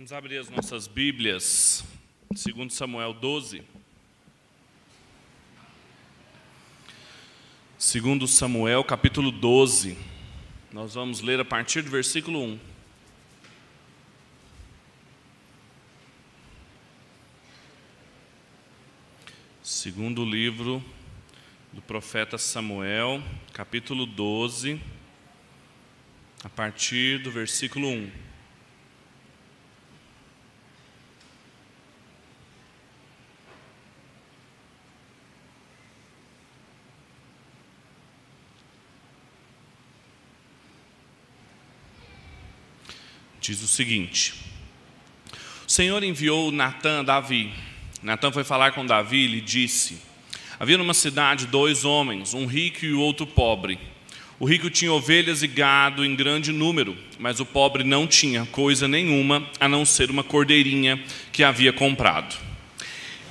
Vamos abrir as nossas Bíblias, segundo Samuel 12. Segundo Samuel, capítulo 12. Nós vamos ler a partir do versículo 1. Segundo livro do profeta Samuel, capítulo 12, a partir do versículo 1. Diz o seguinte: O Senhor enviou Natã a Davi. Natã foi falar com Davi e lhe disse: Havia numa cidade dois homens, um rico e o outro pobre. O rico tinha ovelhas e gado em grande número, mas o pobre não tinha coisa nenhuma a não ser uma cordeirinha que havia comprado.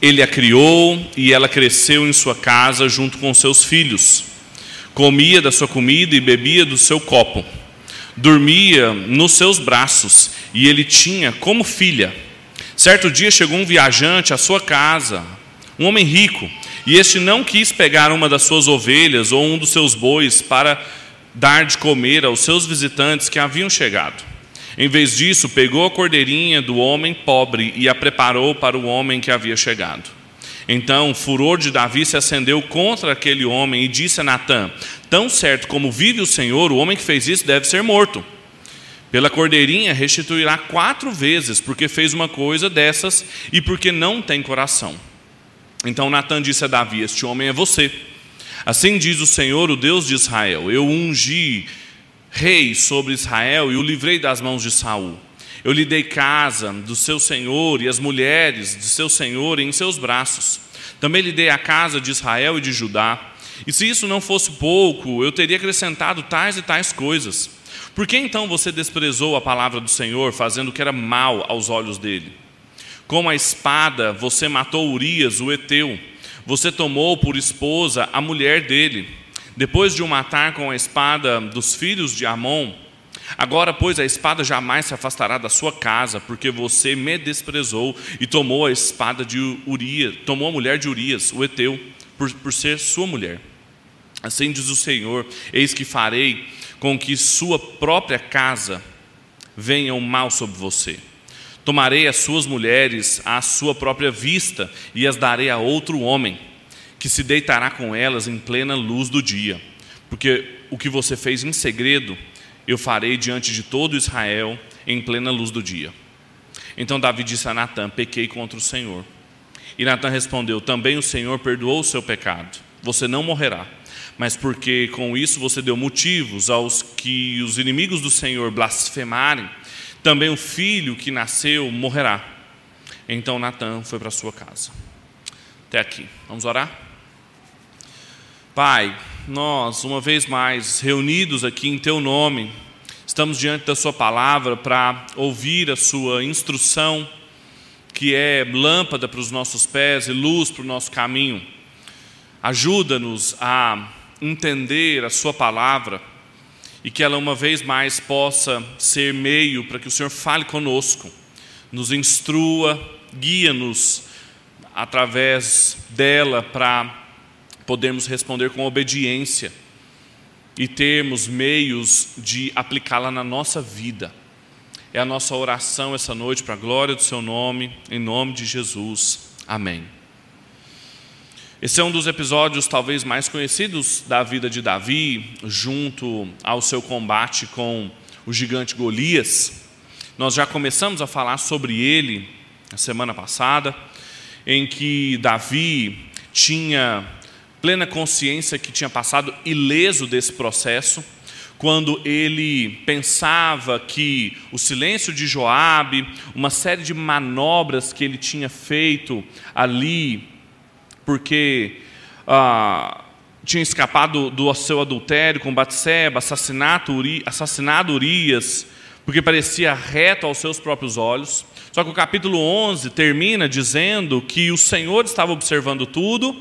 Ele a criou e ela cresceu em sua casa junto com seus filhos. Comia da sua comida e bebia do seu copo. Dormia nos seus braços e ele tinha como filha. Certo dia chegou um viajante à sua casa, um homem rico, e este não quis pegar uma das suas ovelhas ou um dos seus bois para dar de comer aos seus visitantes que haviam chegado. Em vez disso, pegou a cordeirinha do homem pobre e a preparou para o homem que havia chegado. Então o furor de Davi se acendeu contra aquele homem e disse a Natã: Tão certo como vive o Senhor, o homem que fez isso deve ser morto. Pela cordeirinha restituirá quatro vezes, porque fez uma coisa dessas e porque não tem coração. Então Natã disse a Davi: Este homem é você. Assim diz o Senhor, o Deus de Israel: Eu ungi rei sobre Israel e o livrei das mãos de Saul. Eu lhe dei casa do seu senhor e as mulheres de seu senhor em seus braços. Também lhe dei a casa de Israel e de Judá. E se isso não fosse pouco, eu teria acrescentado tais e tais coisas. Por que então você desprezou a palavra do Senhor, fazendo o que era mal aos olhos dele? Com a espada você matou Urias, o heteu. Você tomou por esposa a mulher dele. Depois de o matar com a espada dos filhos de Amon, agora, pois, a espada jamais se afastará da sua casa, porque você me desprezou e tomou a espada de Urias, tomou a mulher de Urias, o heteu, por, por ser sua mulher. Assim diz o Senhor: Eis que farei com que sua própria casa venha o mal sobre você. Tomarei as suas mulheres à sua própria vista e as darei a outro homem, que se deitará com elas em plena luz do dia. Porque o que você fez em segredo, eu farei diante de todo Israel em plena luz do dia. Então Davi disse a Natã: Pequei contra o Senhor. E Natã respondeu: Também o Senhor perdoou o seu pecado. Você não morrerá mas porque com isso você deu motivos aos que os inimigos do Senhor blasfemarem, também o filho que nasceu morrerá. Então Natan foi para sua casa. Até aqui. Vamos orar? Pai, nós, uma vez mais, reunidos aqui em Teu nome, estamos diante da Sua palavra para ouvir a Sua instrução, que é lâmpada para os nossos pés e luz para o nosso caminho. Ajuda-nos a entender a Sua palavra e que ela uma vez mais possa ser meio para que o Senhor fale conosco, nos instrua, guia-nos através dela para podermos responder com obediência e termos meios de aplicá-la na nossa vida. É a nossa oração essa noite para a glória do Seu nome, em nome de Jesus. Amém. Esse é um dos episódios talvez mais conhecidos da vida de Davi, junto ao seu combate com o gigante Golias. Nós já começamos a falar sobre ele na semana passada, em que Davi tinha plena consciência que tinha passado ileso desse processo, quando ele pensava que o silêncio de Joabe, uma série de manobras que ele tinha feito ali porque ah, tinha escapado do seu adultério com Batseba, assassinato, assassinado Urias, porque parecia reto aos seus próprios olhos. Só que o capítulo 11 termina dizendo que o Senhor estava observando tudo,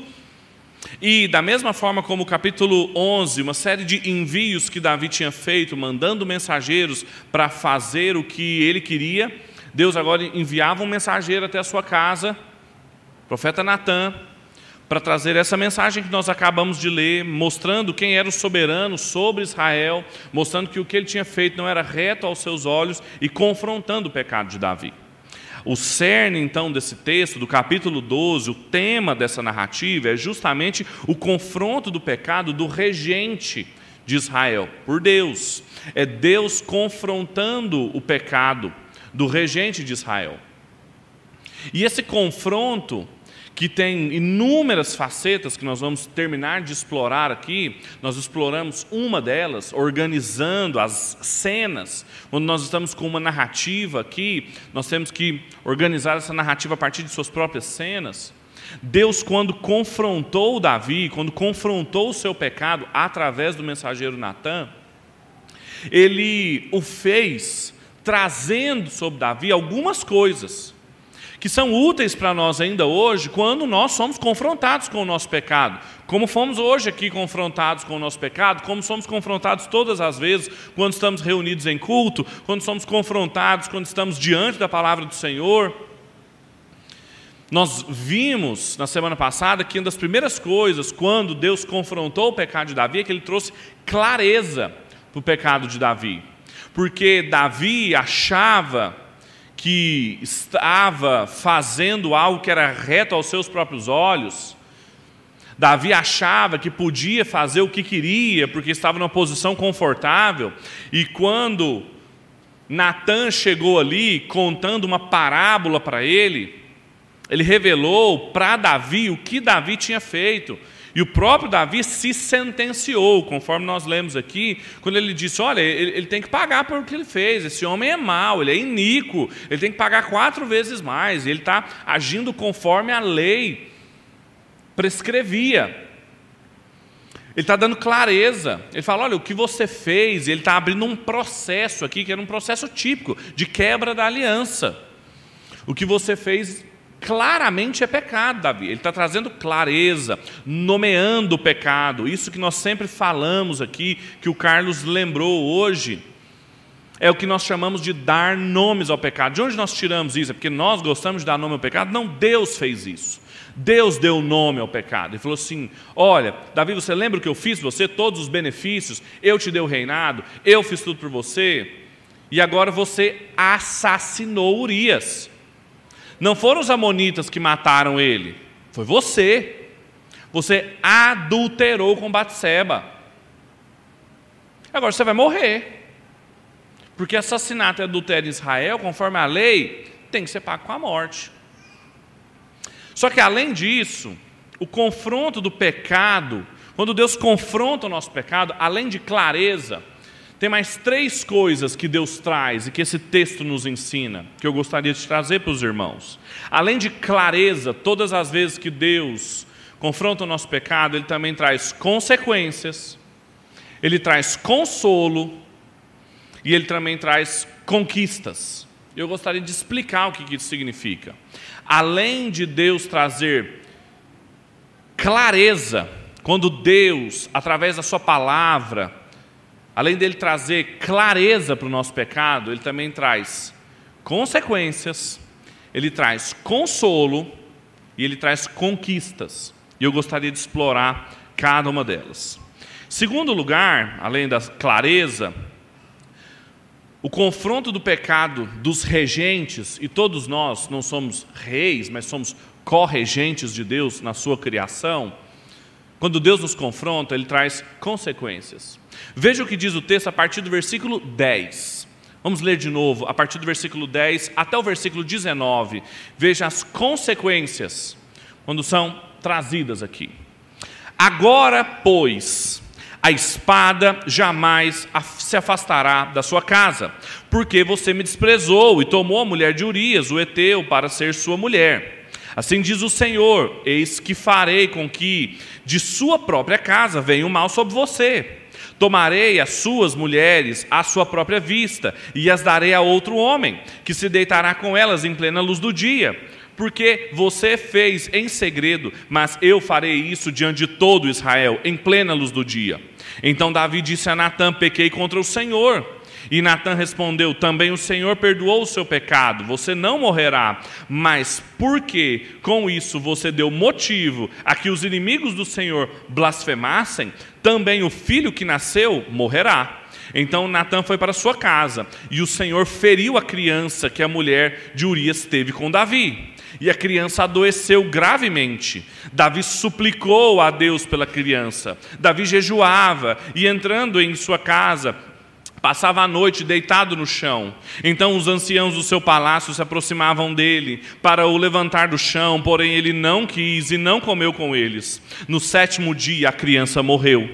e da mesma forma como o capítulo 11, uma série de envios que Davi tinha feito, mandando mensageiros para fazer o que ele queria, Deus agora enviava um mensageiro até a sua casa, o profeta Natan, para trazer essa mensagem que nós acabamos de ler, mostrando quem era o soberano sobre Israel, mostrando que o que ele tinha feito não era reto aos seus olhos e confrontando o pecado de Davi. O cerne, então, desse texto, do capítulo 12, o tema dessa narrativa é justamente o confronto do pecado do regente de Israel por Deus. É Deus confrontando o pecado do regente de Israel. E esse confronto que tem inúmeras facetas que nós vamos terminar de explorar aqui. Nós exploramos uma delas, organizando as cenas. Quando nós estamos com uma narrativa aqui, nós temos que organizar essa narrativa a partir de suas próprias cenas. Deus, quando confrontou Davi, quando confrontou o seu pecado através do mensageiro Natan, ele o fez trazendo sobre Davi algumas coisas que são úteis para nós ainda hoje, quando nós somos confrontados com o nosso pecado. Como fomos hoje aqui confrontados com o nosso pecado, como somos confrontados todas as vezes quando estamos reunidos em culto, quando somos confrontados quando estamos diante da palavra do Senhor. Nós vimos na semana passada que uma das primeiras coisas, quando Deus confrontou o pecado de Davi, é que ele trouxe clareza para o pecado de Davi. Porque Davi achava que estava fazendo algo que era reto aos seus próprios olhos. Davi achava que podia fazer o que queria, porque estava numa posição confortável, e quando Natan chegou ali contando uma parábola para ele, ele revelou para Davi o que Davi tinha feito. E o próprio Davi se sentenciou, conforme nós lemos aqui, quando ele disse: Olha, ele, ele tem que pagar por o que ele fez, esse homem é mau, ele é iníquo, ele tem que pagar quatro vezes mais, ele está agindo conforme a lei prescrevia. Ele está dando clareza. Ele fala: olha, o que você fez, ele está abrindo um processo aqui, que era um processo típico de quebra da aliança. O que você fez claramente é pecado, Davi. Ele está trazendo clareza, nomeando o pecado. Isso que nós sempre falamos aqui, que o Carlos lembrou hoje, é o que nós chamamos de dar nomes ao pecado. De onde nós tiramos isso? É porque nós gostamos de dar nome ao pecado? Não, Deus fez isso. Deus deu nome ao pecado. Ele falou assim: Olha, Davi, você lembra o que eu fiz você? Todos os benefícios, eu te dei o reinado, eu fiz tudo por você, e agora você assassinou Urias. Não foram os amonitas que mataram ele, foi você. Você adulterou com Batseba. Agora você vai morrer. Porque assassinato e adultério em Israel, conforme a lei, tem que ser pago com a morte. Só que além disso, o confronto do pecado, quando Deus confronta o nosso pecado, além de clareza, tem mais três coisas que Deus traz e que esse texto nos ensina, que eu gostaria de trazer para os irmãos. Além de clareza, todas as vezes que Deus confronta o nosso pecado, Ele também traz consequências, Ele traz consolo e Ele também traz conquistas. Eu gostaria de explicar o que isso significa. Além de Deus trazer clareza, quando Deus, através da Sua palavra, além dele trazer clareza para o nosso pecado, ele também traz consequências, ele traz consolo e ele traz conquistas. E eu gostaria de explorar cada uma delas. Segundo lugar, além da clareza, o confronto do pecado dos regentes, e todos nós não somos reis, mas somos corregentes de Deus na sua criação. Quando Deus nos confronta, ele traz consequências. Veja o que diz o texto a partir do versículo 10. Vamos ler de novo, a partir do versículo 10 até o versículo 19. Veja as consequências quando são trazidas aqui. Agora, pois, a espada jamais se afastará da sua casa, porque você me desprezou e tomou a mulher de Urias, o Eteu, para ser sua mulher. Assim diz o Senhor: Eis que farei com que de sua própria casa venha o mal sobre você Tomarei as suas mulheres à sua própria vista e as darei a outro homem, que se deitará com elas em plena luz do dia. Porque você fez em segredo, mas eu farei isso diante de todo Israel, em plena luz do dia. Então Davi disse a Natã: Pequei contra o Senhor. E Natan respondeu: Também o Senhor perdoou o seu pecado, você não morrerá. Mas porque com isso você deu motivo a que os inimigos do Senhor blasfemassem, também o filho que nasceu morrerá. Então Natan foi para sua casa, e o Senhor feriu a criança que a mulher de Urias teve com Davi. E a criança adoeceu gravemente. Davi suplicou a Deus pela criança. Davi jejuava e, entrando em sua casa, Passava a noite deitado no chão. Então os anciãos do seu palácio se aproximavam dele para o levantar do chão, porém ele não quis e não comeu com eles. No sétimo dia a criança morreu.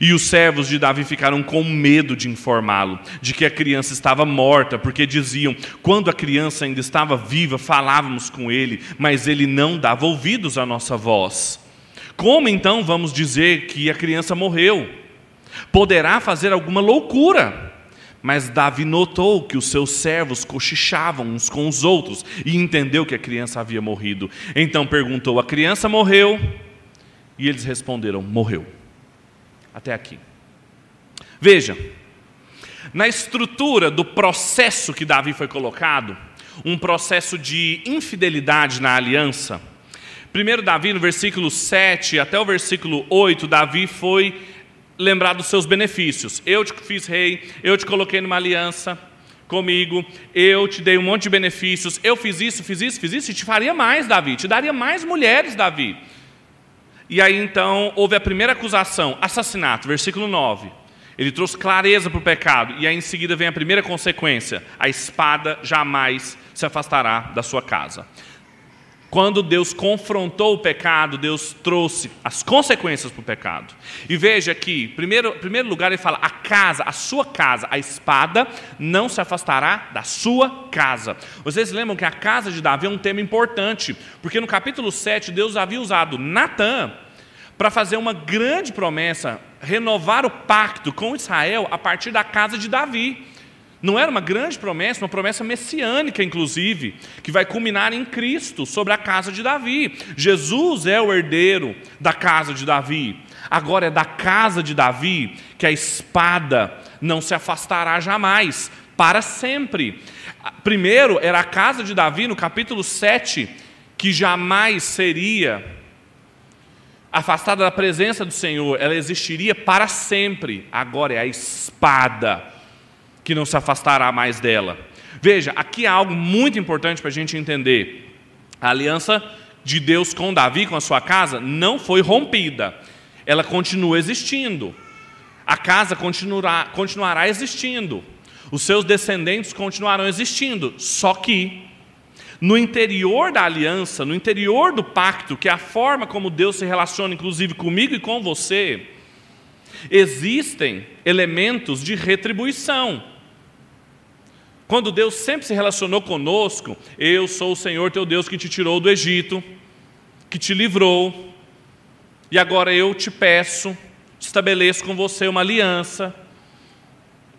E os servos de Davi ficaram com medo de informá-lo, de que a criança estava morta, porque diziam: quando a criança ainda estava viva, falávamos com ele, mas ele não dava ouvidos à nossa voz. Como então vamos dizer que a criança morreu? Poderá fazer alguma loucura. Mas Davi notou que os seus servos cochichavam uns com os outros e entendeu que a criança havia morrido. Então perguntou: A criança morreu? E eles responderam: Morreu até aqui. Veja, na estrutura do processo que Davi foi colocado, um processo de infidelidade na aliança. Primeiro, Davi, no versículo 7 até o versículo 8, Davi foi lembrar dos seus benefícios. Eu te fiz rei, eu te coloquei numa aliança comigo, eu te dei um monte de benefícios, eu fiz isso, fiz isso, fiz isso, e te faria mais, Davi, te daria mais mulheres, Davi. E aí então houve a primeira acusação, assassinato, versículo 9. Ele trouxe clareza para o pecado, e aí em seguida vem a primeira consequência: a espada jamais se afastará da sua casa. Quando Deus confrontou o pecado, Deus trouxe as consequências para o pecado. E veja que, primeiro, em primeiro lugar, ele fala: a casa, a sua casa, a espada não se afastará da sua casa. Vocês lembram que a casa de Davi é um tema importante, porque no capítulo 7, Deus havia usado Natã para fazer uma grande promessa, renovar o pacto com Israel a partir da casa de Davi. Não era uma grande promessa, uma promessa messiânica, inclusive, que vai culminar em Cristo, sobre a casa de Davi. Jesus é o herdeiro da casa de Davi. Agora é da casa de Davi que a espada não se afastará jamais, para sempre. Primeiro era a casa de Davi, no capítulo 7, que jamais seria afastada da presença do Senhor, ela existiria para sempre. Agora é a espada que não se afastará mais dela. Veja, aqui há algo muito importante para a gente entender. A aliança de Deus com Davi, com a sua casa, não foi rompida. Ela continua existindo. A casa continuará, continuará existindo. Os seus descendentes continuarão existindo. Só que, no interior da aliança, no interior do pacto, que é a forma como Deus se relaciona, inclusive comigo e com você, existem elementos de retribuição. Quando Deus sempre se relacionou conosco, eu sou o Senhor teu Deus que te tirou do Egito, que te livrou, e agora eu te peço, estabeleço com você uma aliança.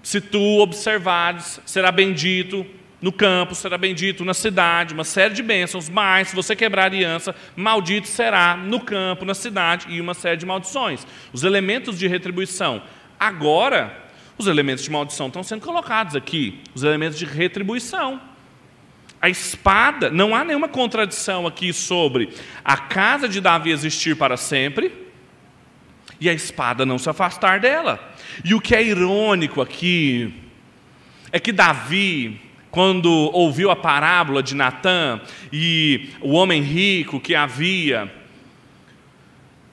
Se tu observares, será bendito no campo, será bendito na cidade, uma série de bênçãos, mas se você quebrar a aliança, maldito será no campo, na cidade, e uma série de maldições. Os elementos de retribuição. Agora, os elementos de maldição estão sendo colocados aqui, os elementos de retribuição. A espada, não há nenhuma contradição aqui sobre a casa de Davi existir para sempre e a espada não se afastar dela. E o que é irônico aqui é que Davi, quando ouviu a parábola de Natã e o homem rico que havia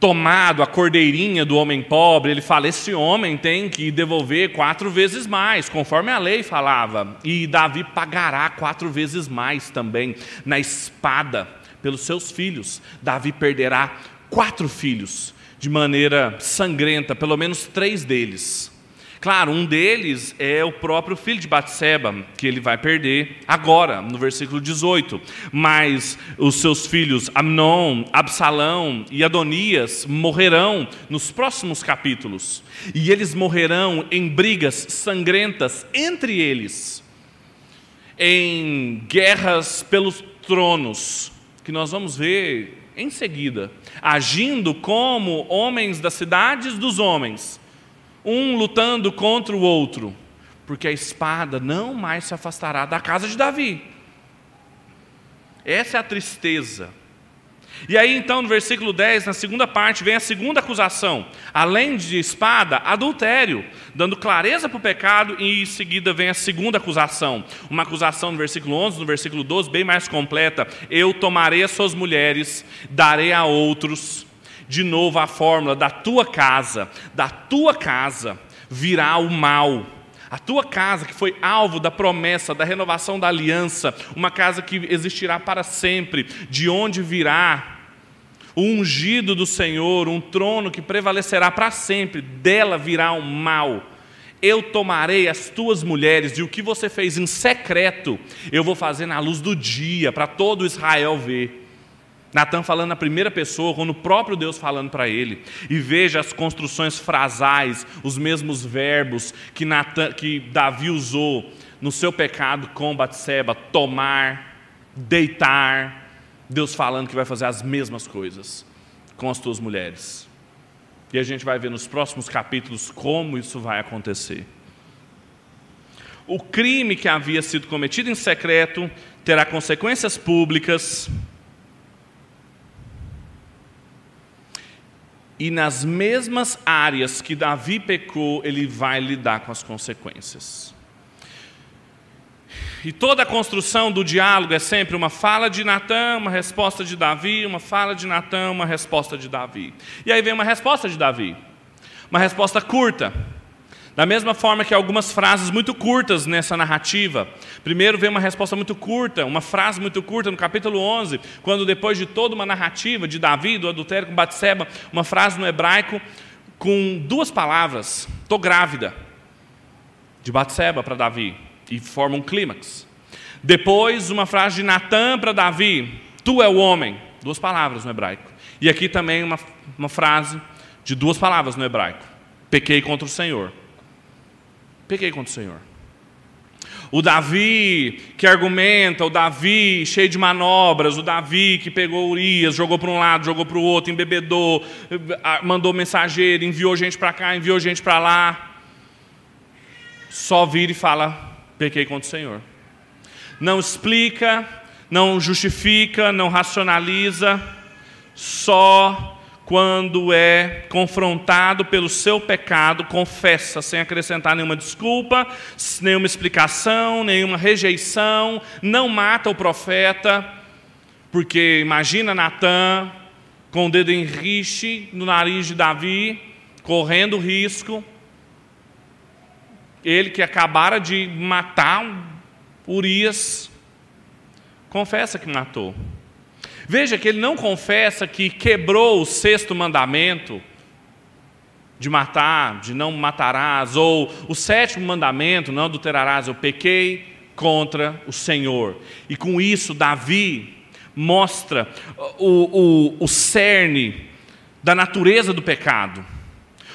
tomado a cordeirinha do homem pobre, ele fala: esse homem tem que devolver quatro vezes mais, conforme a lei falava. E Davi pagará quatro vezes mais também na espada pelos seus filhos. Davi perderá quatro filhos de maneira sangrenta, pelo menos três deles. Claro, um deles é o próprio filho de Batseba, que ele vai perder agora, no versículo 18. Mas os seus filhos Amnon, Absalão e Adonias morrerão nos próximos capítulos. E eles morrerão em brigas sangrentas entre eles, em guerras pelos tronos, que nós vamos ver em seguida, agindo como homens das cidades dos homens um lutando contra o outro, porque a espada não mais se afastará da casa de Davi. Essa é a tristeza. E aí então, no versículo 10, na segunda parte, vem a segunda acusação. Além de espada, adultério, dando clareza para o pecado, e em seguida vem a segunda acusação. Uma acusação no versículo 11, no versículo 12, bem mais completa. Eu tomarei as suas mulheres, darei a outros. De novo a fórmula da tua casa, da tua casa virá o mal a tua casa, que foi alvo da promessa, da renovação da aliança, uma casa que existirá para sempre, de onde virá o ungido do Senhor, um trono que prevalecerá para sempre, dela virá o mal. Eu tomarei as tuas mulheres e o que você fez em secreto, eu vou fazer na luz do dia, para todo Israel ver. Natan falando na primeira pessoa, quando o próprio Deus falando para ele. E veja as construções frasais, os mesmos verbos que, Natan, que Davi usou no seu pecado com Batseba: tomar, deitar. Deus falando que vai fazer as mesmas coisas com as tuas mulheres. E a gente vai ver nos próximos capítulos como isso vai acontecer. O crime que havia sido cometido em secreto terá consequências públicas e nas mesmas áreas que Davi pecou, ele vai lidar com as consequências. E toda a construção do diálogo é sempre uma fala de Natã, uma resposta de Davi, uma fala de Natã, uma resposta de Davi. E aí vem uma resposta de Davi. Uma resposta curta. Da mesma forma que algumas frases muito curtas nessa narrativa. Primeiro vem uma resposta muito curta, uma frase muito curta no capítulo 11, quando depois de toda uma narrativa de Davi, do adultério com Batseba, uma frase no hebraico com duas palavras, estou grávida, de Batseba para Davi, e forma um clímax. Depois uma frase de Natã para Davi, tu é o homem, duas palavras no hebraico. E aqui também uma, uma frase de duas palavras no hebraico, pequei contra o Senhor. Peguei contra o Senhor. O Davi que argumenta, o Davi cheio de manobras, o Davi que pegou Urias, jogou para um lado, jogou para o outro, embebedou, mandou mensageiro, enviou gente para cá, enviou gente para lá. Só vira e fala: pequei contra o Senhor. Não explica, não justifica, não racionaliza, só quando é confrontado pelo seu pecado, confessa sem acrescentar nenhuma desculpa, nenhuma explicação, nenhuma rejeição, não mata o profeta, porque imagina Natan com o dedo em no nariz de Davi, correndo risco, ele que acabara de matar Urias, confessa que matou. Veja que ele não confessa que quebrou o sexto mandamento de matar, de não matarás, ou o sétimo mandamento, não adulterarás, eu pequei contra o Senhor. E com isso, Davi mostra o, o, o cerne da natureza do pecado.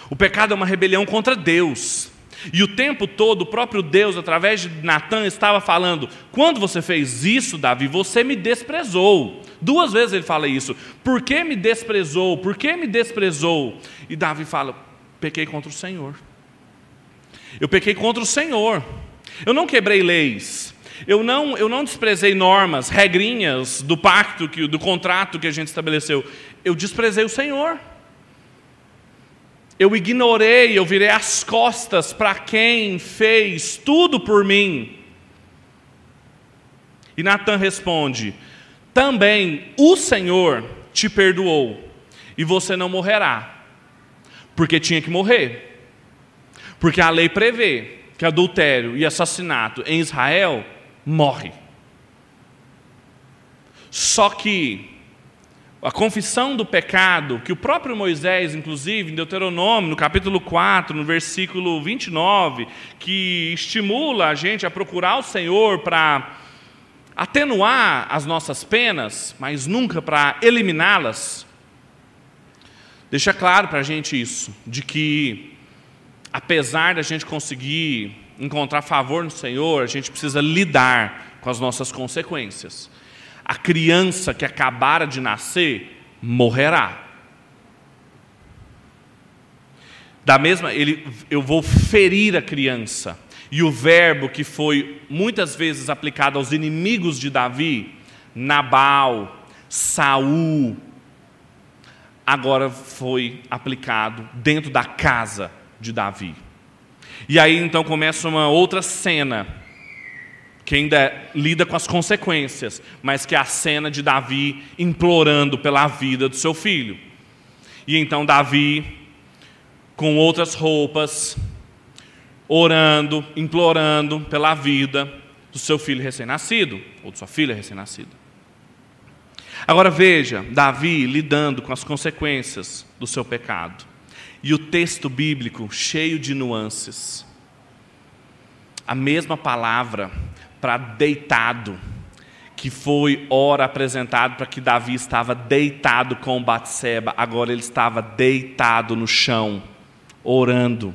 O pecado é uma rebelião contra Deus. E o tempo todo, o próprio Deus, através de Natan, estava falando: quando você fez isso, Davi, você me desprezou. Duas vezes ele fala isso. Por que me desprezou? Por que me desprezou? E Davi fala: pequei contra o Senhor. Eu pequei contra o Senhor. Eu não quebrei leis. Eu não, eu não desprezei normas, regrinhas do pacto, que, do contrato que a gente estabeleceu. Eu desprezei o Senhor. Eu ignorei, eu virei as costas para quem fez tudo por mim. E Natan responde: também o Senhor te perdoou e você não morrerá, porque tinha que morrer. Porque a lei prevê que adultério e assassinato em Israel morre. Só que a confissão do pecado, que o próprio Moisés, inclusive, em Deuteronômio, no capítulo 4, no versículo 29, que estimula a gente a procurar o Senhor para atenuar as nossas penas, mas nunca para eliminá-las, deixa claro para a gente isso, de que apesar da gente conseguir encontrar favor no Senhor, a gente precisa lidar com as nossas consequências. A criança que acabara de nascer morrerá. Da mesma, ele, eu vou ferir a criança. E o verbo que foi muitas vezes aplicado aos inimigos de Davi, Nabal, Saul, agora foi aplicado dentro da casa de Davi. E aí então começa uma outra cena, que ainda lida com as consequências, mas que é a cena de Davi implorando pela vida do seu filho. E então Davi, com outras roupas, orando, implorando pela vida do seu filho recém-nascido, ou de sua filha recém-nascida. Agora veja, Davi lidando com as consequências do seu pecado. E o texto bíblico cheio de nuances. A mesma palavra para deitado, que foi ora apresentado para que Davi estava deitado com Batseba, agora ele estava deitado no chão, orando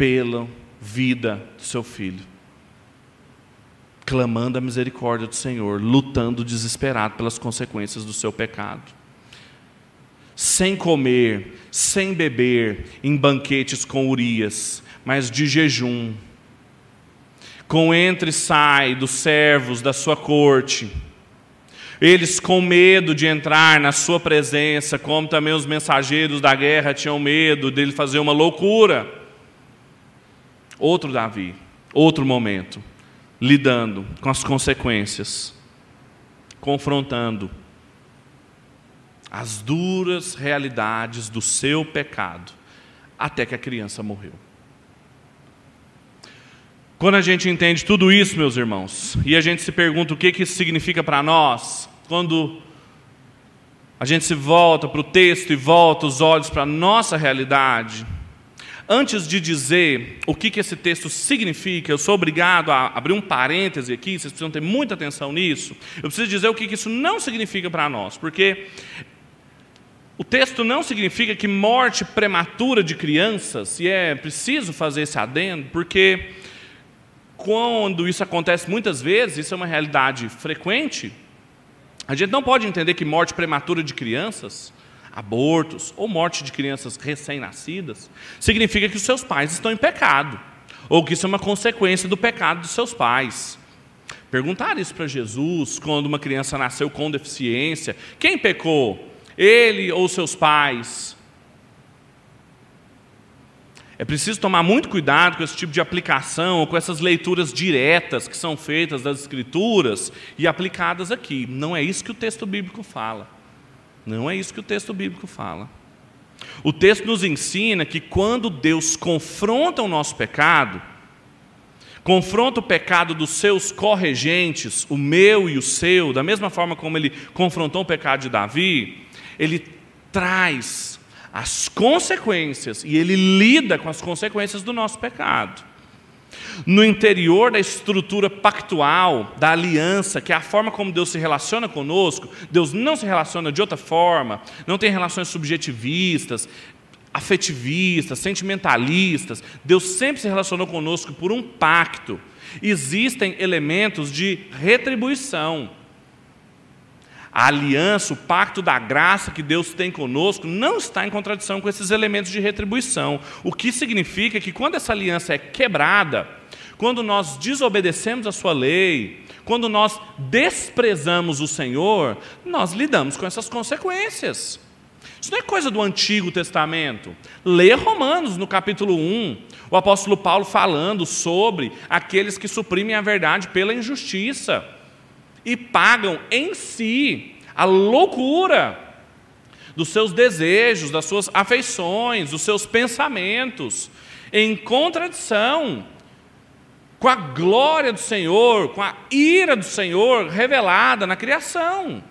pela vida do seu filho clamando a misericórdia do Senhor, lutando desesperado pelas consequências do seu pecado. Sem comer, sem beber em banquetes com Urias, mas de jejum. Com entre e sai dos servos da sua corte. Eles com medo de entrar na sua presença, como também os mensageiros da guerra tinham medo dele fazer uma loucura. Outro Davi, outro momento lidando com as consequências, confrontando as duras realidades do seu pecado, até que a criança morreu. Quando a gente entende tudo isso, meus irmãos, e a gente se pergunta o que, que isso significa para nós, quando a gente se volta para o texto e volta os olhos para a nossa realidade, Antes de dizer o que, que esse texto significa, eu sou obrigado a abrir um parêntese aqui, vocês precisam ter muita atenção nisso. Eu preciso dizer o que, que isso não significa para nós, porque o texto não significa que morte prematura de crianças, e é preciso fazer esse adendo, porque quando isso acontece muitas vezes, isso é uma realidade frequente, a gente não pode entender que morte prematura de crianças abortos ou morte de crianças recém-nascidas, significa que os seus pais estão em pecado, ou que isso é uma consequência do pecado dos seus pais. Perguntar isso para Jesus quando uma criança nasceu com deficiência: quem pecou? Ele ou seus pais? É preciso tomar muito cuidado com esse tipo de aplicação, com essas leituras diretas que são feitas das Escrituras e aplicadas aqui. Não é isso que o texto bíblico fala. Não é isso que o texto bíblico fala. O texto nos ensina que quando Deus confronta o nosso pecado, confronta o pecado dos seus corregentes, o meu e o seu, da mesma forma como ele confrontou o pecado de Davi, ele traz as consequências e ele lida com as consequências do nosso pecado no interior da estrutura pactual, da aliança, que é a forma como Deus se relaciona conosco, Deus não se relaciona de outra forma, não tem relações subjetivistas, afetivistas, sentimentalistas. Deus sempre se relacionou conosco por um pacto. Existem elementos de retribuição. A aliança, o pacto da graça que Deus tem conosco, não está em contradição com esses elementos de retribuição. O que significa que quando essa aliança é quebrada, quando nós desobedecemos a Sua lei, quando nós desprezamos o Senhor, nós lidamos com essas consequências. Isso não é coisa do Antigo Testamento. Leia Romanos no capítulo 1, o apóstolo Paulo falando sobre aqueles que suprimem a verdade pela injustiça e pagam em si a loucura dos seus desejos, das suas afeições, dos seus pensamentos, em contradição com a glória do Senhor, com a ira do Senhor revelada na criação.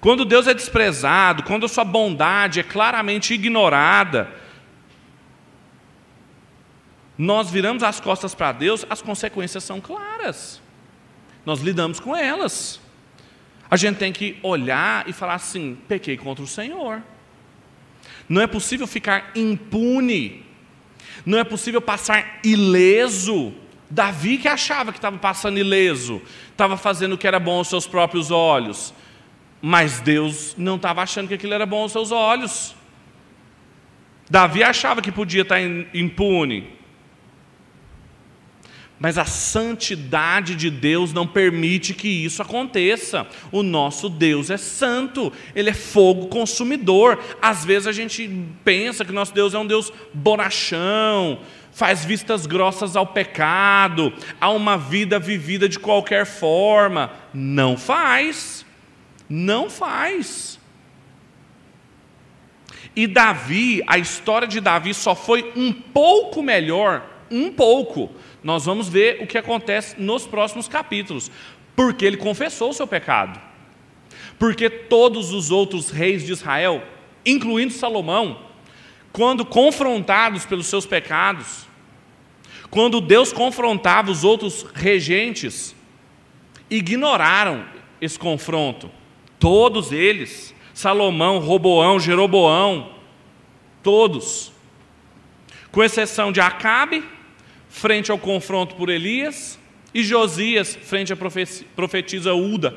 Quando Deus é desprezado, quando a sua bondade é claramente ignorada, nós viramos as costas para Deus, as consequências são claras. Nós lidamos com elas. A gente tem que olhar e falar assim: pequei contra o Senhor. Não é possível ficar impune não é possível passar ileso. Davi que achava que estava passando ileso, estava fazendo o que era bom aos seus próprios olhos. Mas Deus não estava achando que aquilo era bom aos seus olhos. Davi achava que podia estar impune. Mas a santidade de Deus não permite que isso aconteça. O nosso Deus é santo, ele é fogo consumidor. Às vezes a gente pensa que nosso Deus é um Deus bonachão, faz vistas grossas ao pecado, a uma vida vivida de qualquer forma. Não faz. Não faz. E Davi, a história de Davi só foi um pouco melhor, um pouco. Nós vamos ver o que acontece nos próximos capítulos. Porque ele confessou o seu pecado. Porque todos os outros reis de Israel, incluindo Salomão, quando confrontados pelos seus pecados, quando Deus confrontava os outros regentes, ignoraram esse confronto. Todos eles Salomão, Roboão, Jeroboão, todos. Com exceção de Acabe, frente ao confronto por Elias, e Josias, frente à profetisa Uda,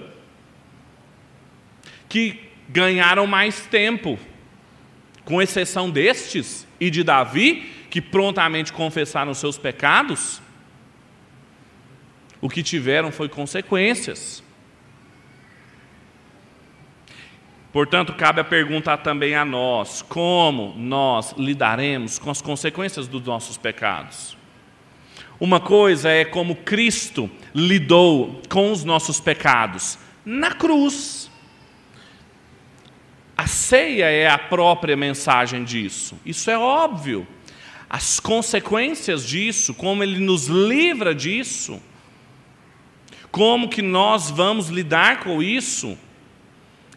que ganharam mais tempo, com exceção destes e de Davi, que prontamente confessaram seus pecados, o que tiveram foi consequências. Portanto, cabe a pergunta também a nós: como nós lidaremos com as consequências dos nossos pecados? Uma coisa é como Cristo lidou com os nossos pecados na cruz. A ceia é a própria mensagem disso. Isso é óbvio. As consequências disso, como ele nos livra disso, como que nós vamos lidar com isso,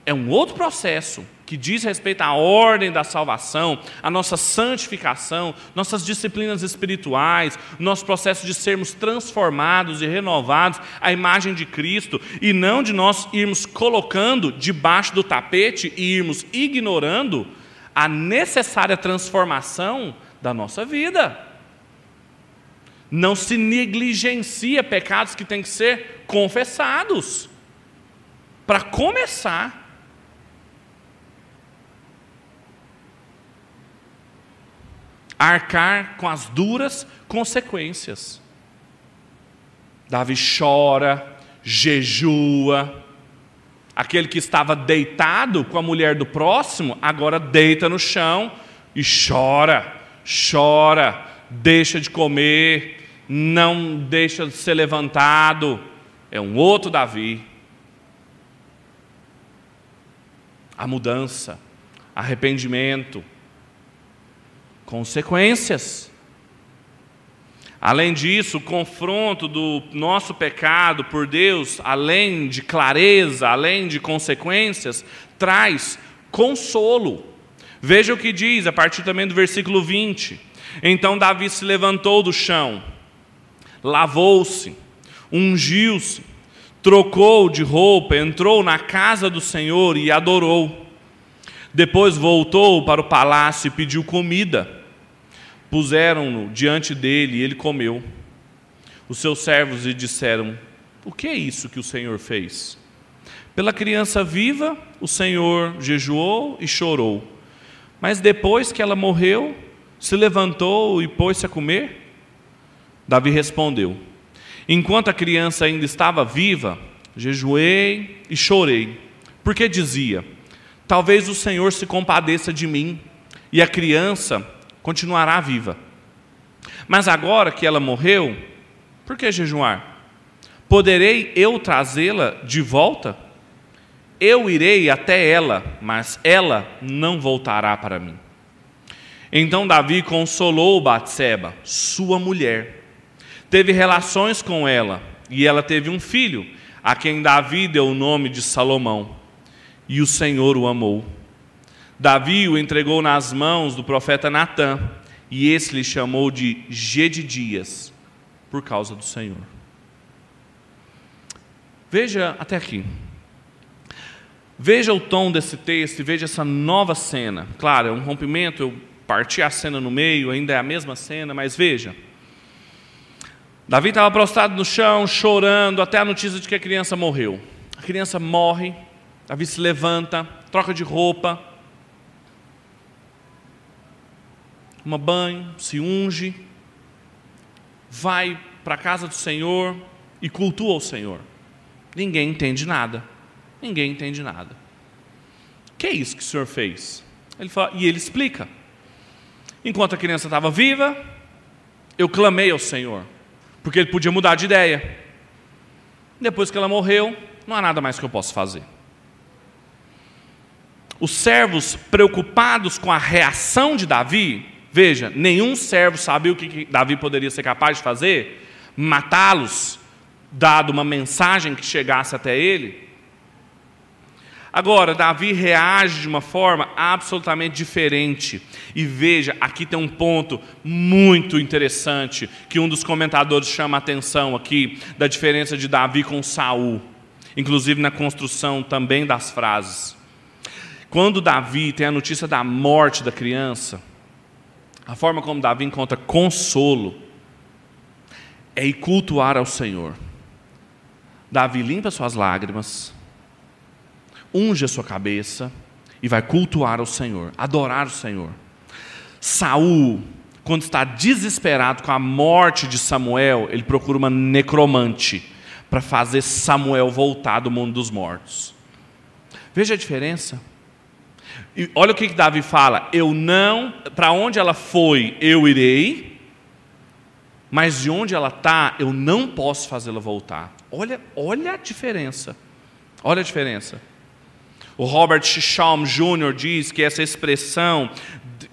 é um outro processo que diz respeito à ordem da salvação, à nossa santificação, nossas disciplinas espirituais, nosso processo de sermos transformados e renovados à imagem de Cristo, e não de nós irmos colocando debaixo do tapete e irmos ignorando a necessária transformação da nossa vida. Não se negligencia pecados que têm que ser confessados. Para começar, arcar com as duras consequências. Davi chora, jejua. Aquele que estava deitado com a mulher do próximo, agora deita no chão e chora, chora, deixa de comer, não deixa de ser levantado. É um outro Davi. A mudança, arrependimento, consequências. Além disso, o confronto do nosso pecado por Deus, além de clareza, além de consequências, traz consolo. Veja o que diz a partir também do versículo 20. Então Davi se levantou do chão, lavou-se, ungiu-se, trocou de roupa, entrou na casa do Senhor e adorou. Depois voltou para o palácio e pediu comida puseram-no diante dele e ele comeu. Os seus servos lhe disseram: O que é isso que o Senhor fez? Pela criança viva, o Senhor jejuou e chorou. Mas depois que ela morreu, se levantou e pôs-se a comer? Davi respondeu: Enquanto a criança ainda estava viva, jejuei e chorei, porque dizia: Talvez o Senhor se compadeça de mim, e a criança continuará viva. Mas agora que ela morreu, por que jejuar? Poderei eu trazê-la de volta? Eu irei até ela, mas ela não voltará para mim. Então Davi consolou Batseba, sua mulher. Teve relações com ela, e ela teve um filho, a quem Davi deu o nome de Salomão. E o Senhor o amou. Davi o entregou nas mãos do profeta Natã, e esse lhe chamou de Gedidias, por causa do Senhor. Veja até aqui. Veja o tom desse texto e veja essa nova cena. Claro, é um rompimento, eu parti a cena no meio, ainda é a mesma cena, mas veja. Davi estava prostrado no chão, chorando, até a notícia de que a criança morreu. A criança morre, Davi se levanta, troca de roupa, toma banho, se unge, vai para a casa do Senhor e cultua o Senhor. Ninguém entende nada. Ninguém entende nada. Que é isso que o Senhor fez? Ele fala, e ele explica. Enquanto a criança estava viva, eu clamei ao Senhor, porque ele podia mudar de ideia. Depois que ela morreu, não há nada mais que eu possa fazer. Os servos preocupados com a reação de Davi, veja, nenhum servo sabia o que Davi poderia ser capaz de fazer, matá-los, dado uma mensagem que chegasse até ele. Agora, Davi reage de uma forma absolutamente diferente. E veja, aqui tem um ponto muito interessante que um dos comentadores chama a atenção aqui da diferença de Davi com Saul, inclusive na construção também das frases. Quando Davi tem a notícia da morte da criança, a forma como Davi encontra consolo é ir cultuar ao Senhor. Davi limpa suas lágrimas, unge a sua cabeça e vai cultuar ao Senhor, adorar o Senhor. Saul, quando está desesperado com a morte de Samuel, ele procura uma necromante para fazer Samuel voltar do mundo dos mortos. Veja a diferença. E olha o que, que Davi fala: Eu não, para onde ela foi, eu irei, mas de onde ela está, eu não posso fazê-la voltar. Olha, olha a diferença. Olha a diferença. O Robert Shalom Jr. diz que essa expressão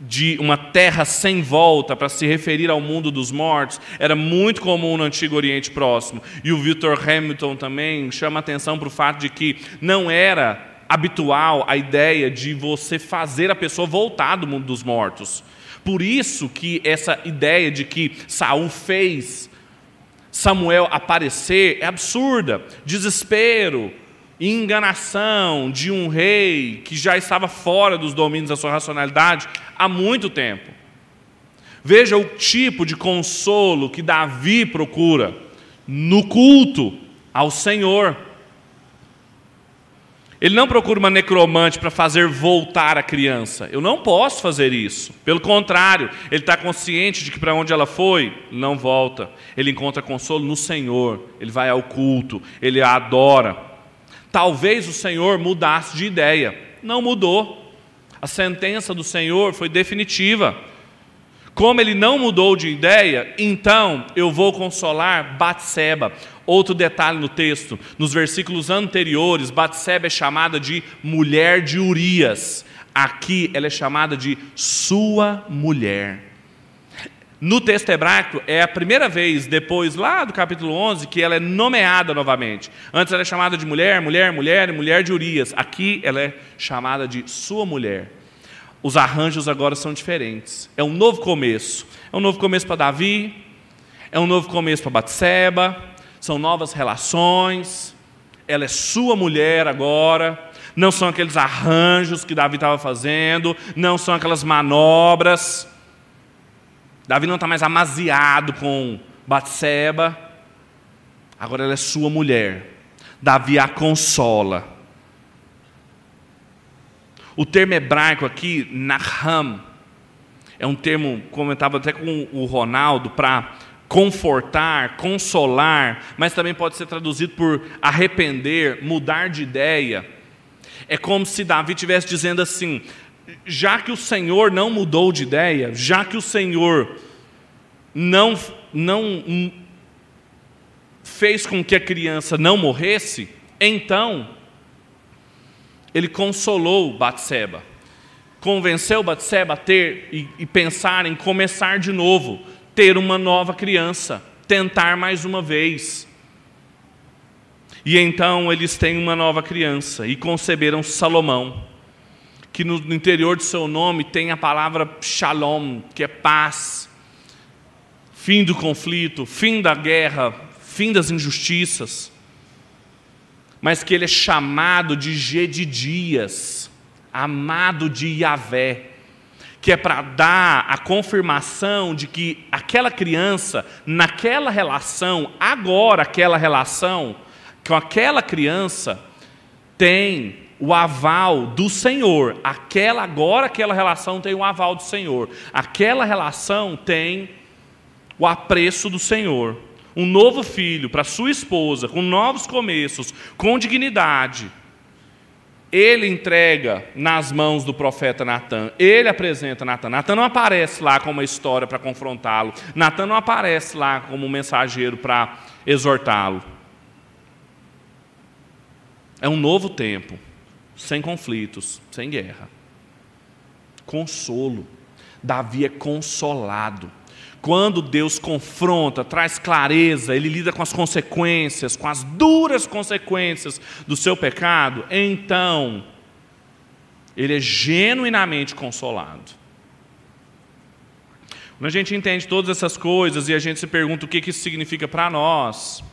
de uma terra sem volta para se referir ao mundo dos mortos era muito comum no Antigo Oriente Próximo. E o Victor Hamilton também chama atenção para o fato de que não era habitual a ideia de você fazer a pessoa voltar do mundo dos mortos. Por isso que essa ideia de que Saul fez Samuel aparecer é absurda. Desespero, enganação de um rei que já estava fora dos domínios da sua racionalidade há muito tempo. Veja o tipo de consolo que Davi procura no culto ao Senhor. Ele não procura uma necromante para fazer voltar a criança. Eu não posso fazer isso. Pelo contrário, ele está consciente de que para onde ela foi, não volta. Ele encontra consolo no Senhor. Ele vai ao culto, ele a adora. Talvez o Senhor mudasse de ideia. Não mudou. A sentença do Senhor foi definitiva. Como ele não mudou de ideia, então eu vou consolar Batseba. Outro detalhe no texto, nos versículos anteriores, Batseba é chamada de mulher de Urias. Aqui ela é chamada de sua mulher. No texto hebraico, é a primeira vez, depois lá do capítulo 11, que ela é nomeada novamente. Antes ela é chamada de mulher, mulher, mulher, mulher de Urias. Aqui ela é chamada de sua mulher. Os arranjos agora são diferentes. É um novo começo. É um novo começo para Davi, é um novo começo para Batseba, são novas relações. Ela é sua mulher agora. Não são aqueles arranjos que Davi estava fazendo, não são aquelas manobras Davi não está mais amaziado com Batseba. Agora ela é sua mulher. Davi a consola. O termo hebraico aqui, Naham, é um termo, comentava até com o Ronaldo, para confortar, consolar, mas também pode ser traduzido por arrepender, mudar de ideia. É como se Davi estivesse dizendo assim: já que o Senhor não mudou de ideia, já que o Senhor não, não fez com que a criança não morresse, então ele consolou Batseba, convenceu Batseba a ter e, e pensar em começar de novo, ter uma nova criança, tentar mais uma vez. E então eles têm uma nova criança e conceberam Salomão que no interior de seu nome tem a palavra shalom, que é paz, fim do conflito, fim da guerra, fim das injustiças, mas que ele é chamado de Gedidias, amado de Yahvé, que é para dar a confirmação de que aquela criança, naquela relação, agora aquela relação, com aquela criança, tem o aval do Senhor. Aquela agora aquela relação tem o aval do Senhor. Aquela relação tem o apreço do Senhor. Um novo filho para sua esposa, com novos começos, com dignidade. Ele entrega nas mãos do profeta Natan. Ele apresenta Natan. Natan não aparece lá com uma história para confrontá-lo. Natan não aparece lá como um mensageiro para exortá-lo. É um novo tempo sem conflitos, sem guerra. Consolo. Davi é consolado. Quando Deus confronta, traz clareza, ele lida com as consequências, com as duras consequências do seu pecado, então ele é genuinamente consolado. Quando a gente entende todas essas coisas e a gente se pergunta o que isso significa para nós,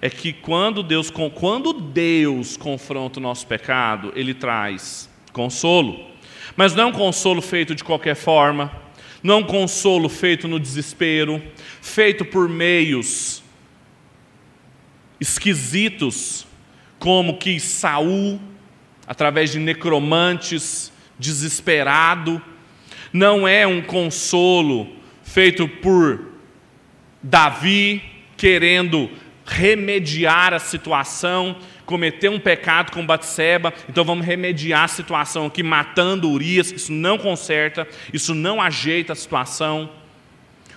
é que quando Deus, quando Deus confronta o nosso pecado, Ele traz consolo. Mas não é um consolo feito de qualquer forma, não consolo feito no desespero, feito por meios esquisitos, como que Saul, através de necromantes, desesperado, não é um consolo feito por Davi querendo remediar a situação, cometeu um pecado com Batseba, então vamos remediar a situação aqui matando Urias, isso não conserta, isso não ajeita a situação.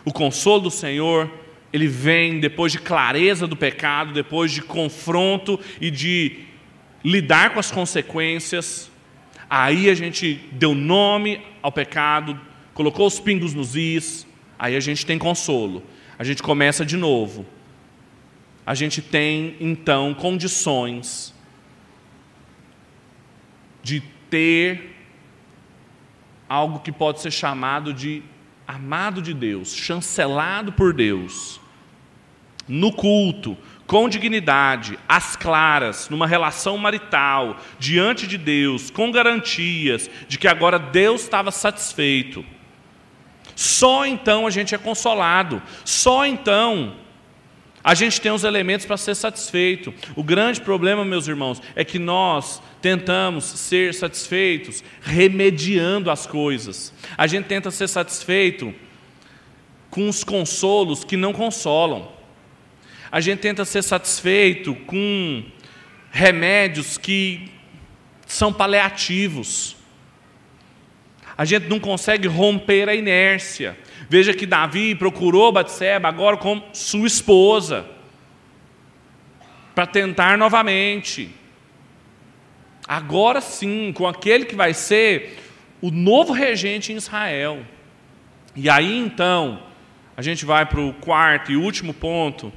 O consolo do Senhor, ele vem depois de clareza do pecado, depois de confronto e de lidar com as consequências. Aí a gente deu nome ao pecado, colocou os pingos nos is, aí a gente tem consolo. A gente começa de novo a gente tem então condições de ter algo que pode ser chamado de amado de Deus, chancelado por Deus, no culto, com dignidade, às claras, numa relação marital, diante de Deus, com garantias de que agora Deus estava satisfeito. Só então a gente é consolado, só então a gente tem os elementos para ser satisfeito. O grande problema, meus irmãos, é que nós tentamos ser satisfeitos remediando as coisas. A gente tenta ser satisfeito com os consolos que não consolam. A gente tenta ser satisfeito com remédios que são paliativos. A gente não consegue romper a inércia. Veja que Davi procurou Batseba agora com sua esposa para tentar novamente. Agora sim, com aquele que vai ser o novo regente em Israel. E aí então, a gente vai para o quarto e último ponto,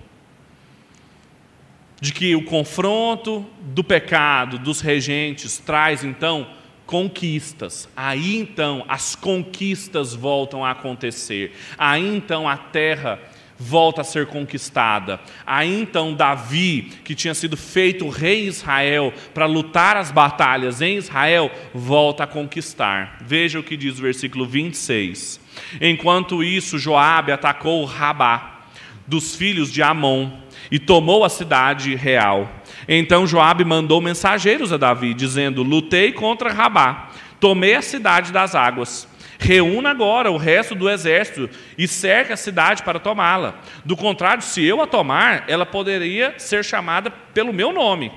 de que o confronto do pecado dos regentes traz então conquistas. Aí então as conquistas voltam a acontecer. Aí então a terra volta a ser conquistada. Aí então Davi, que tinha sido feito rei em Israel para lutar as batalhas em Israel, volta a conquistar. Veja o que diz o versículo 26. Enquanto isso, Joabe atacou Rabá dos filhos de Amon e tomou a cidade real. Então Joabe mandou mensageiros a Davi, dizendo: Lutei contra Rabá, tomei a cidade das águas. Reúna agora o resto do exército e cerque a cidade para tomá-la. Do contrário, se eu a tomar, ela poderia ser chamada pelo meu nome.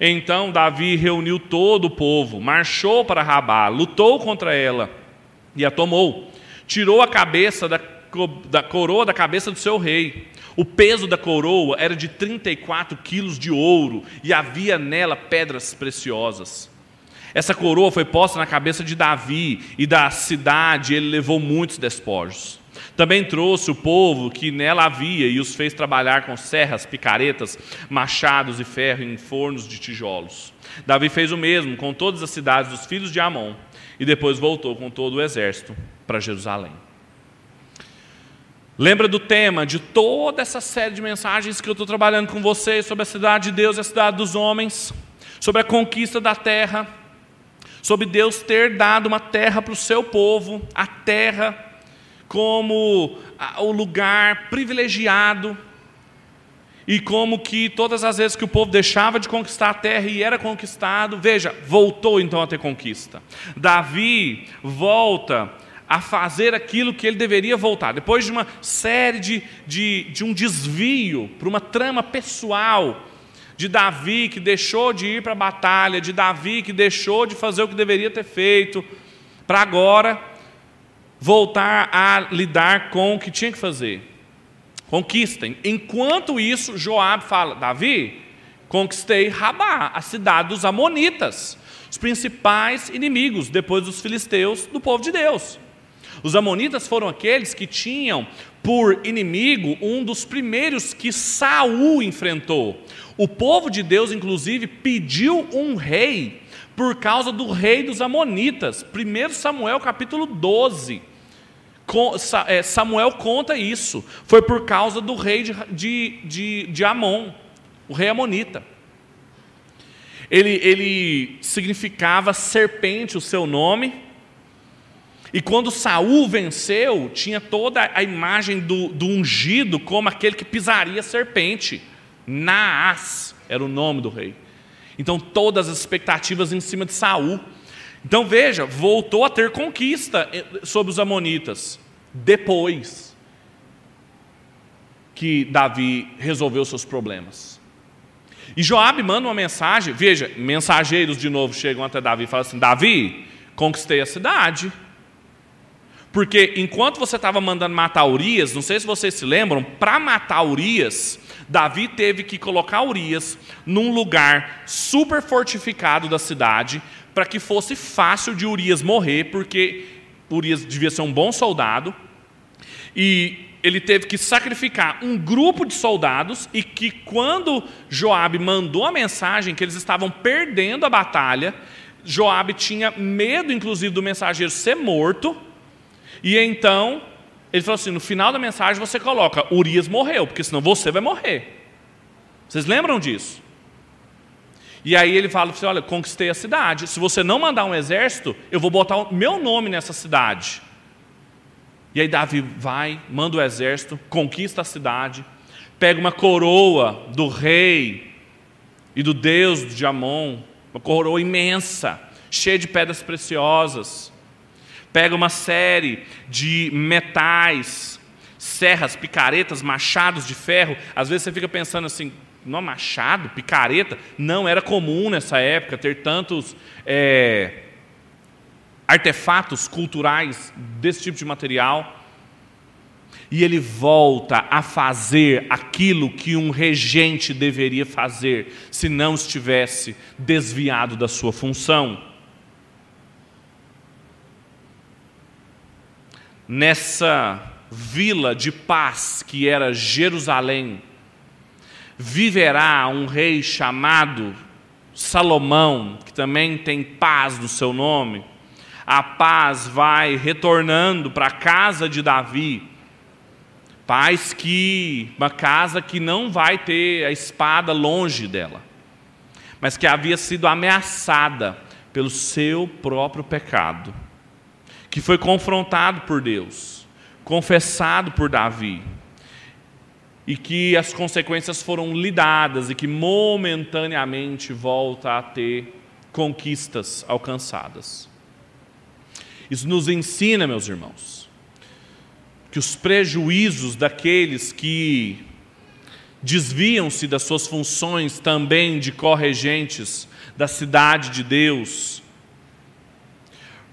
Então Davi reuniu todo o povo, marchou para Rabá, lutou contra ela e a tomou. Tirou a cabeça da, da coroa da cabeça do seu rei o peso da coroa era de 34 quilos de ouro e havia nela pedras preciosas. Essa coroa foi posta na cabeça de Davi e da cidade ele levou muitos despojos. Também trouxe o povo que nela havia e os fez trabalhar com serras, picaretas, machados e ferro em fornos de tijolos. Davi fez o mesmo com todas as cidades dos filhos de Amon e depois voltou com todo o exército para Jerusalém. Lembra do tema de toda essa série de mensagens que eu estou trabalhando com vocês sobre a cidade de Deus e a cidade dos homens, sobre a conquista da terra, sobre Deus ter dado uma terra para o seu povo, a terra como o lugar privilegiado. e como que todas as vezes que o povo deixava de conquistar a terra e era conquistado, veja, voltou então a ter conquista. Davi volta a fazer aquilo que ele deveria voltar. Depois de uma série de, de, de um desvio para uma trama pessoal de Davi que deixou de ir para a batalha, de Davi que deixou de fazer o que deveria ter feito, para agora voltar a lidar com o que tinha que fazer. Conquistem. Enquanto isso, Joabe fala: Davi, conquistei Rabá, a cidade dos Amonitas, os principais inimigos, depois dos filisteus, do povo de Deus. Os Amonitas foram aqueles que tinham por inimigo um dos primeiros que Saul enfrentou. O povo de Deus, inclusive, pediu um rei por causa do rei dos Amonitas. 1 Samuel capítulo 12. É, Samuel conta isso. Foi por causa do rei de, de, de, de Amon, o rei Amonita. Ele, ele significava serpente, o seu nome. E quando Saul venceu, tinha toda a imagem do, do ungido como aquele que pisaria serpente. Naás era o nome do rei. Então todas as expectativas em cima de Saul. Então veja, voltou a ter conquista eh, sobre os amonitas depois que Davi resolveu seus problemas. E Joabe manda uma mensagem, veja, mensageiros de novo chegam até Davi e falam assim: Davi, conquistei a cidade. Porque enquanto você estava mandando matar Urias, não sei se vocês se lembram, para matar Urias, Davi teve que colocar Urias num lugar super fortificado da cidade, para que fosse fácil de Urias morrer, porque Urias devia ser um bom soldado, e ele teve que sacrificar um grupo de soldados, e que quando Joabe mandou a mensagem que eles estavam perdendo a batalha, Joabe tinha medo, inclusive, do mensageiro ser morto, e então ele falou assim: no final da mensagem você coloca, Urias morreu, porque senão você vai morrer. Vocês lembram disso? E aí ele fala assim: olha, conquistei a cidade. Se você não mandar um exército, eu vou botar o meu nome nessa cidade. E aí Davi vai, manda o exército, conquista a cidade, pega uma coroa do rei e do deus de Amon, uma coroa imensa, cheia de pedras preciosas. Pega uma série de metais, serras, picaretas, machados de ferro. Às vezes você fica pensando assim, não, machado, picareta, não era comum nessa época ter tantos é, artefatos culturais desse tipo de material. E ele volta a fazer aquilo que um regente deveria fazer se não estivesse desviado da sua função. Nessa vila de paz que era Jerusalém, viverá um rei chamado Salomão, que também tem paz no seu nome. A paz vai retornando para a casa de Davi. Paz que uma casa que não vai ter a espada longe dela, mas que havia sido ameaçada pelo seu próprio pecado, que foi confrontado por Deus, confessado por Davi e que as consequências foram lidadas e que momentaneamente volta a ter conquistas alcançadas. Isso nos ensina, meus irmãos, que os prejuízos daqueles que desviam-se das suas funções também de corregentes da cidade de Deus,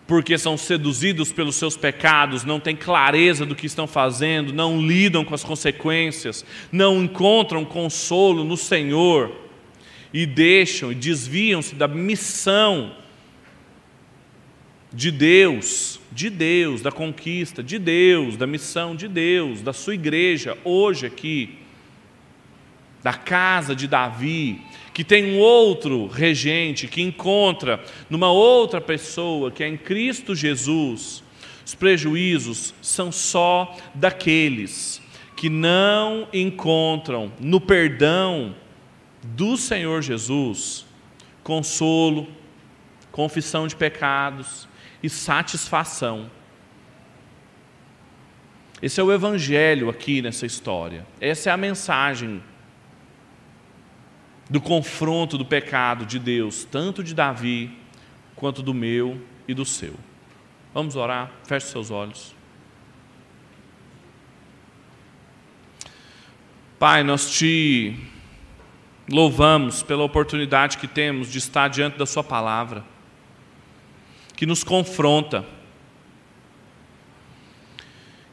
porque são seduzidos pelos seus pecados, não têm clareza do que estão fazendo, não lidam com as consequências, não encontram consolo no Senhor e deixam e desviam-se da missão de Deus, de Deus, da conquista, de Deus, da missão de Deus, da sua igreja, hoje aqui, da casa de Davi, que tem um outro regente, que encontra numa outra pessoa, que é em Cristo Jesus, os prejuízos são só daqueles que não encontram no perdão do Senhor Jesus consolo, confissão de pecados e satisfação. Esse é o evangelho aqui nessa história. Essa é a mensagem do confronto do pecado de Deus, tanto de Davi quanto do meu e do seu. Vamos orar? Feche seus olhos. Pai, nós te louvamos pela oportunidade que temos de estar diante da Sua palavra, que nos confronta,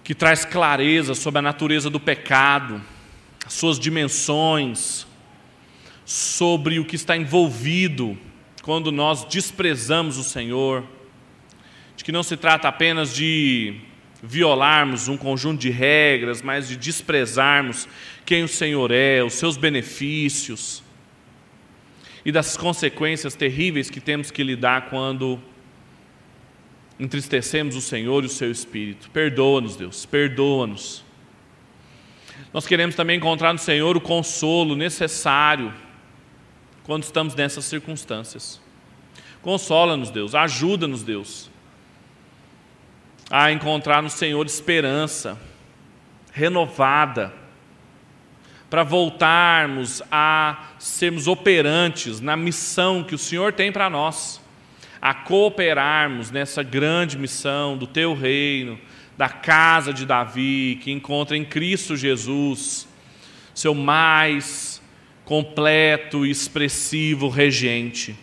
que traz clareza sobre a natureza do pecado, as suas dimensões, sobre o que está envolvido quando nós desprezamos o Senhor, de que não se trata apenas de violarmos um conjunto de regras, mas de desprezarmos quem o Senhor é, os seus benefícios e das consequências terríveis que temos que lidar quando entristecemos o Senhor e o seu Espírito. Perdoa-nos, Deus, perdoa-nos. Nós queremos também encontrar no Senhor o consolo necessário quando estamos nessas circunstâncias. Consola-nos, Deus, ajuda-nos, Deus, a encontrar no Senhor esperança renovada, para voltarmos a sermos operantes na missão que o Senhor tem para nós, a cooperarmos nessa grande missão do Teu reino, da casa de Davi, que encontra em Cristo Jesus seu mais completo expressivo regente.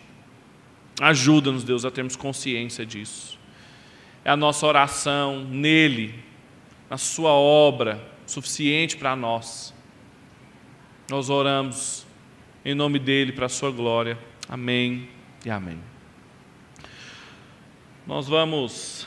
Ajuda-nos, Deus, a termos consciência disso. É a nossa oração nele, na Sua obra, suficiente para nós. Nós oramos em nome dele, para a Sua glória. Amém e amém. Nós vamos